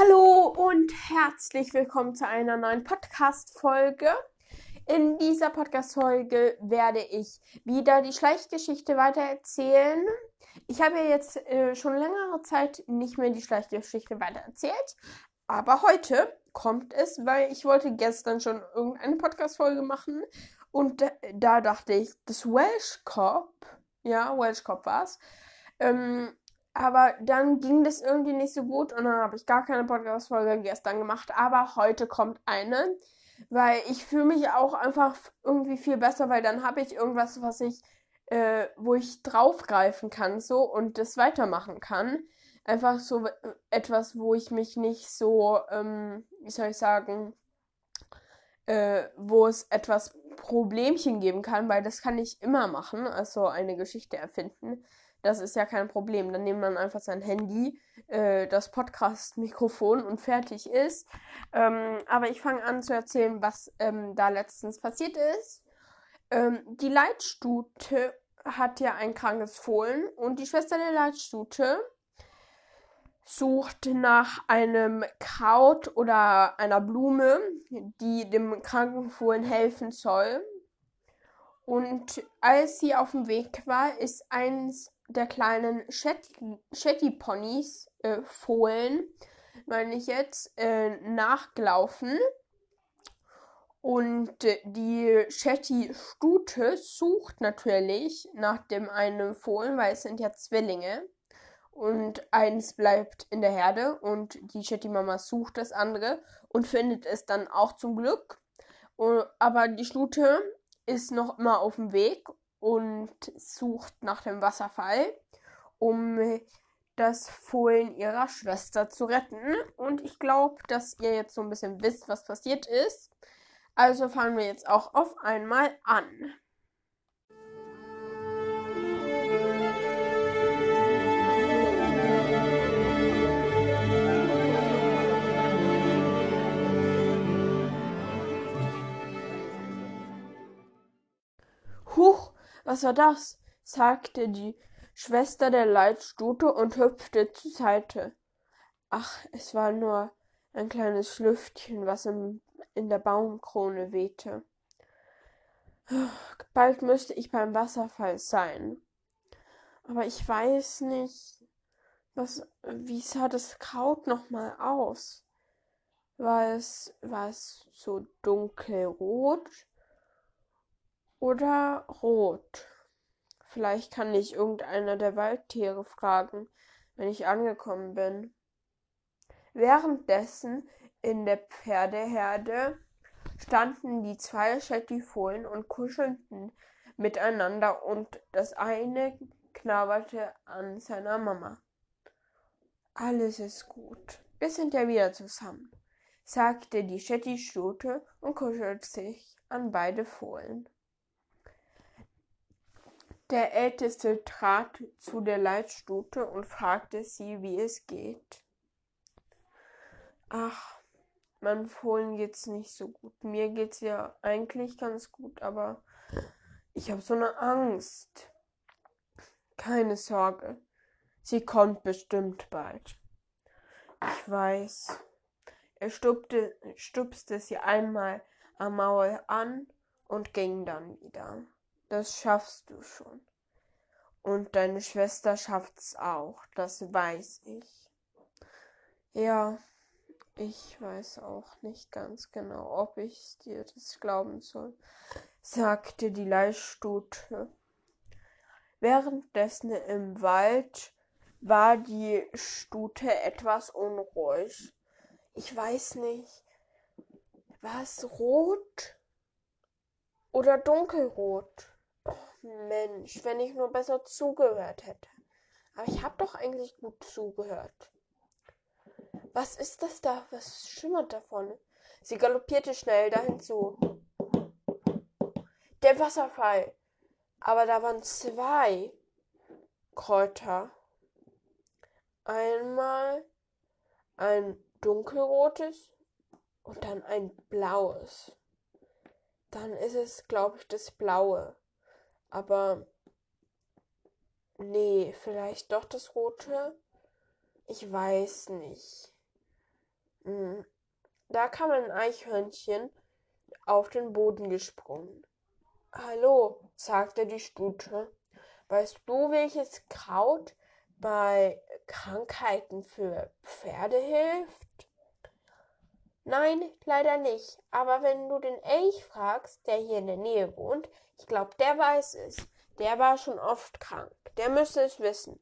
Hallo und herzlich willkommen zu einer neuen Podcast-Folge. In dieser Podcast-Folge werde ich wieder die Schleichgeschichte weitererzählen. Ich habe jetzt äh, schon längere Zeit nicht mehr die Schleichgeschichte weitererzählt, aber heute kommt es, weil ich wollte gestern schon irgendeine Podcast-Folge machen und da, da, dachte ich, das Welsh Cop, ja, Welsh Cop war's, ähm, aber dann ging das irgendwie nicht so gut und dann habe ich gar keine Podcast-Folge gestern gemacht. Aber heute kommt eine, weil ich fühle mich auch einfach irgendwie viel besser, weil dann habe ich irgendwas, was ich, äh, wo ich draufgreifen kann so und das weitermachen kann. Einfach so etwas, wo ich mich nicht so, ähm, wie soll ich sagen, äh, wo es etwas Problemchen geben kann, weil das kann ich immer machen, also eine Geschichte erfinden. Das ist ja kein Problem. Dann nimmt man einfach sein Handy, äh, das Podcast-Mikrofon und fertig ist. Ähm, aber ich fange an zu erzählen, was ähm, da letztens passiert ist. Ähm, die Leitstute hat ja ein krankes Fohlen und die Schwester der Leitstute sucht nach einem Kraut oder einer Blume, die dem kranken Fohlen helfen soll. Und als sie auf dem Weg war, ist eins der kleinen Shetty-Ponys, äh, Fohlen, meine ich jetzt, äh, nachgelaufen. Und äh, die Shetty-Stute sucht natürlich nach dem einen Fohlen, weil es sind ja Zwillinge. Und eins bleibt in der Herde und die Shetty-Mama sucht das andere und findet es dann auch zum Glück. aber die Stute ist noch immer auf dem Weg und sucht nach dem Wasserfall, um das Fohlen ihrer Schwester zu retten. Und ich glaube, dass ihr jetzt so ein bisschen wisst, was passiert ist. Also fangen wir jetzt auch auf einmal an. Was war das? sagte die Schwester der Leitstute und hüpfte zur Seite. Ach, es war nur ein kleines Lüftchen, was im, in der Baumkrone wehte. Bald müsste ich beim Wasserfall sein. Aber ich weiß nicht, was, wie sah das Kraut nochmal aus? War es, war es so dunkelrot oder rot. Vielleicht kann ich irgendeiner der Waldtiere fragen, wenn ich angekommen bin. Währenddessen in der Pferdeherde standen die zwei Chattifohlen und kuschelten miteinander und das eine knabberte an seiner Mama. Alles ist gut. Wir sind ja wieder zusammen, sagte die Shetty-Stute und kuschelte sich an beide Fohlen. Der Älteste trat zu der Leitstute und fragte sie, wie es geht. Ach, meinem Fohlen geht's nicht so gut. Mir geht's ja eigentlich ganz gut, aber ich habe so eine Angst. Keine Sorge, sie kommt bestimmt bald. Ich weiß. Er stupste, stupste sie einmal am Maul an und ging dann wieder. Das schaffst du schon. Und deine Schwester schafft's auch, das weiß ich. Ja, ich weiß auch nicht ganz genau, ob ich dir das glauben soll, sagte die Leihstute. Währenddessen im Wald war die Stute etwas unruhig. Ich weiß nicht, war es rot oder dunkelrot? Mensch, wenn ich nur besser zugehört hätte. Aber ich habe doch eigentlich gut zugehört. Was ist das da? Was schimmert davon? Sie galoppierte schnell dahin zu. Der Wasserfall. Aber da waren zwei Kräuter. Einmal ein dunkelrotes und dann ein blaues. Dann ist es, glaube ich, das blaue. Aber nee, vielleicht doch das rote? Ich weiß nicht. Hm. Da kam ein Eichhörnchen auf den Boden gesprungen. Hallo, sagte die Stute. Weißt du, welches Kraut bei Krankheiten für Pferde hilft? Nein, leider nicht. Aber wenn du den Elch fragst, der hier in der Nähe wohnt, ich glaube, der weiß es. Der war schon oft krank. Der müsste es wissen.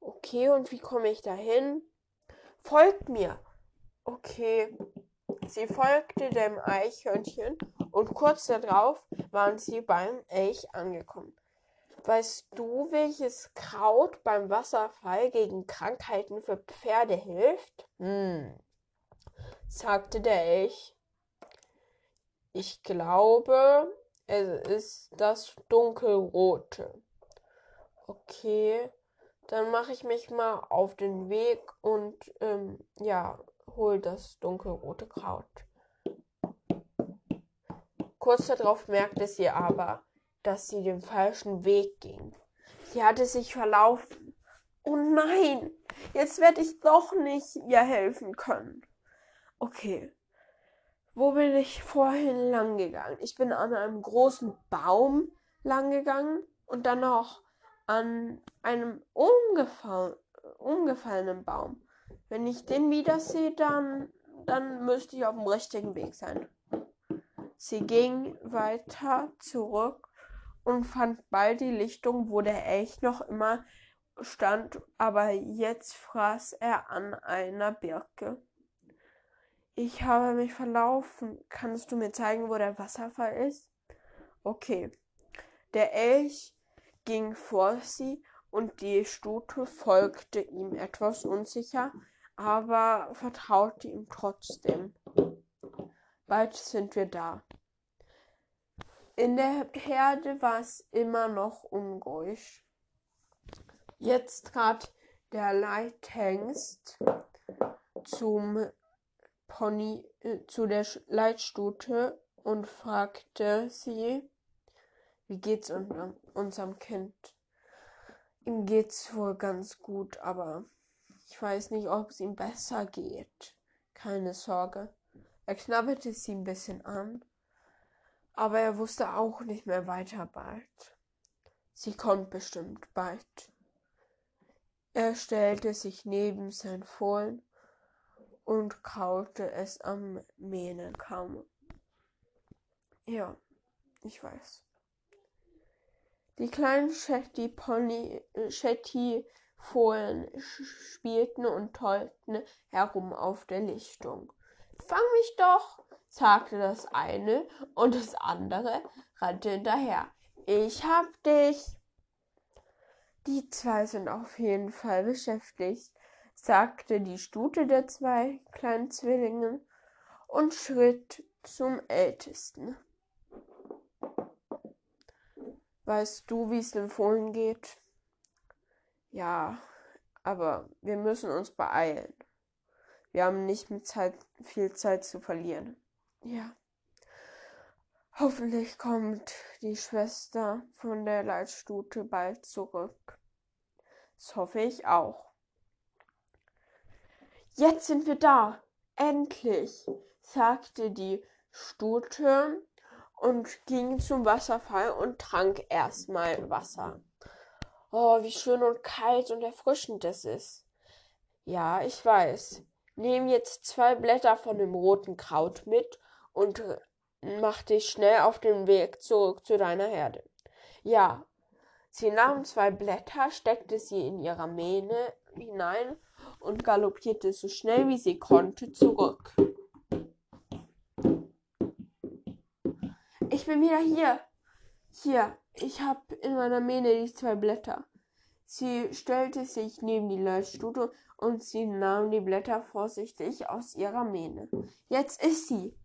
Okay, und wie komme ich dahin? Folgt mir. Okay. Sie folgte dem Eichhörnchen und kurz darauf waren sie beim Elch angekommen. Weißt du, welches Kraut beim Wasserfall gegen Krankheiten für Pferde hilft? Hm, sagte der Elch. Ich glaube, es ist das dunkelrote. Okay, dann mache ich mich mal auf den Weg und ähm, ja, hol das dunkelrote Kraut. Kurz darauf merkte sie aber, dass sie den falschen Weg ging. Sie hatte sich verlaufen. Oh nein, jetzt werde ich doch nicht ihr helfen können. Okay, wo bin ich vorhin lang gegangen? Ich bin an einem großen Baum lang gegangen und dann noch an einem umgefall umgefallenen Baum. Wenn ich den wieder sehe, dann, dann müsste ich auf dem richtigen Weg sein. Sie ging weiter zurück und fand bald die Lichtung, wo der Elch noch immer stand, aber jetzt fraß er an einer Birke. Ich habe mich verlaufen. Kannst du mir zeigen, wo der Wasserfall ist? Okay. Der Elch ging vor sie und die Stute folgte ihm etwas unsicher, aber vertraute ihm trotzdem. Bald sind wir da. In der Herde war es immer noch unruhig. Jetzt trat der Leithengst zum Pony äh, zu der Leitstute und fragte sie, wie geht's unserem, unserem Kind? Ihm geht's wohl ganz gut, aber ich weiß nicht, ob es ihm besser geht. Keine Sorge. Er knabberte sie ein bisschen an, aber er wusste auch nicht mehr weiter bald. Sie kommt bestimmt bald. Er stellte sich neben sein Fohlen und kaute es am Mähnenkamm. Ja, ich weiß. Die kleinen Shetty Pony Shetty Fohlen spielten und tollten herum auf der Lichtung. Fang mich doch, sagte das eine, und das andere rannte hinterher. Ich hab dich. Die zwei sind auf jeden Fall beschäftigt sagte die Stute der zwei kleinen Zwillinge und schritt zum Ältesten. Weißt du, wie es dem Fohlen geht? Ja, aber wir müssen uns beeilen. Wir haben nicht mit Zeit, viel Zeit zu verlieren. Ja. Hoffentlich kommt die Schwester von der Leitstute bald zurück. Das hoffe ich auch. Jetzt sind wir da. Endlich, sagte die Stute und ging zum Wasserfall und trank erstmal Wasser. Oh, wie schön und kalt und erfrischend es ist. Ja, ich weiß. Nehm jetzt zwei Blätter von dem roten Kraut mit und mach dich schnell auf den Weg zurück zu deiner Herde. Ja. Sie nahm zwei Blätter, steckte sie in ihrer Mähne hinein und galoppierte so schnell wie sie konnte zurück. Ich bin wieder hier. Hier, ich hab in meiner Mähne die zwei Blätter. Sie stellte sich neben die Leuchtstute und sie nahm die Blätter vorsichtig aus ihrer Mähne. Jetzt ist sie.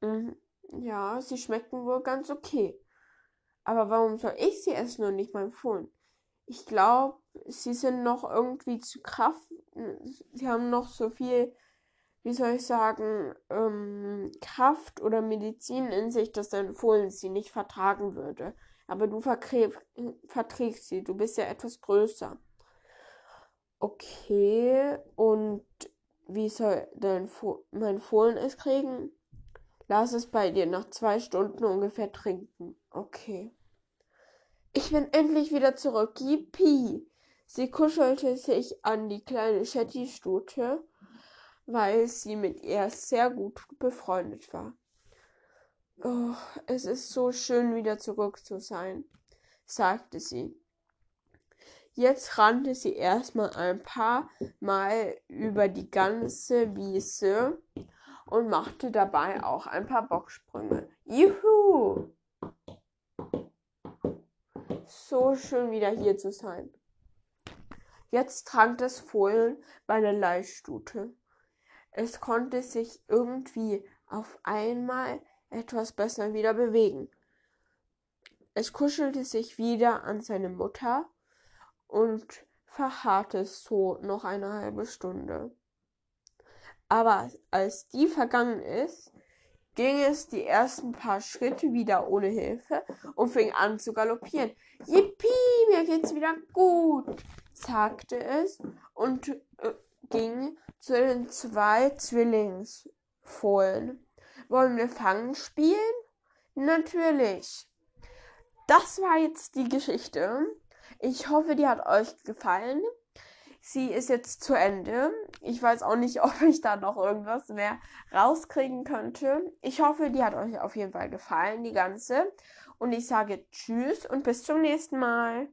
Mhm. Ja, sie schmecken wohl ganz okay. Aber warum soll ich sie essen und nicht mein Fohlen? Ich glaube, sie sind noch irgendwie zu kraft. Sie haben noch so viel, wie soll ich sagen, ähm, Kraft oder Medizin in sich, dass dein Fohlen sie nicht vertragen würde. Aber du verträgst sie. Du bist ja etwas größer. Okay, und wie soll dein Fo mein Fohlen es kriegen? Lass es bei dir nach zwei Stunden ungefähr trinken. Okay. Ich bin endlich wieder zurück. Yippie! Sie kuschelte sich an die kleine Shetty-Stute, weil sie mit ihr sehr gut befreundet war. Oh, es ist so schön, wieder zurück zu sein, sagte sie. Jetzt rannte sie erstmal ein paar Mal über die ganze Wiese und machte dabei auch ein paar Bocksprünge. Juhu! So schön wieder hier zu sein. Jetzt trank das Fohlen bei der Leihstute. Es konnte sich irgendwie auf einmal etwas besser wieder bewegen. Es kuschelte sich wieder an seine Mutter und verharrte so noch eine halbe Stunde. Aber als die vergangen ist, ging es die ersten paar Schritte wieder ohne Hilfe und fing an zu galoppieren. Yippie, mir geht's wieder gut, sagte es und äh, ging zu den zwei Zwillingsfohlen. Wollen wir Fangen spielen? Natürlich. Das war jetzt die Geschichte. Ich hoffe, die hat euch gefallen. Sie ist jetzt zu Ende. Ich weiß auch nicht, ob ich da noch irgendwas mehr rauskriegen könnte. Ich hoffe, die hat euch auf jeden Fall gefallen, die ganze. Und ich sage Tschüss und bis zum nächsten Mal.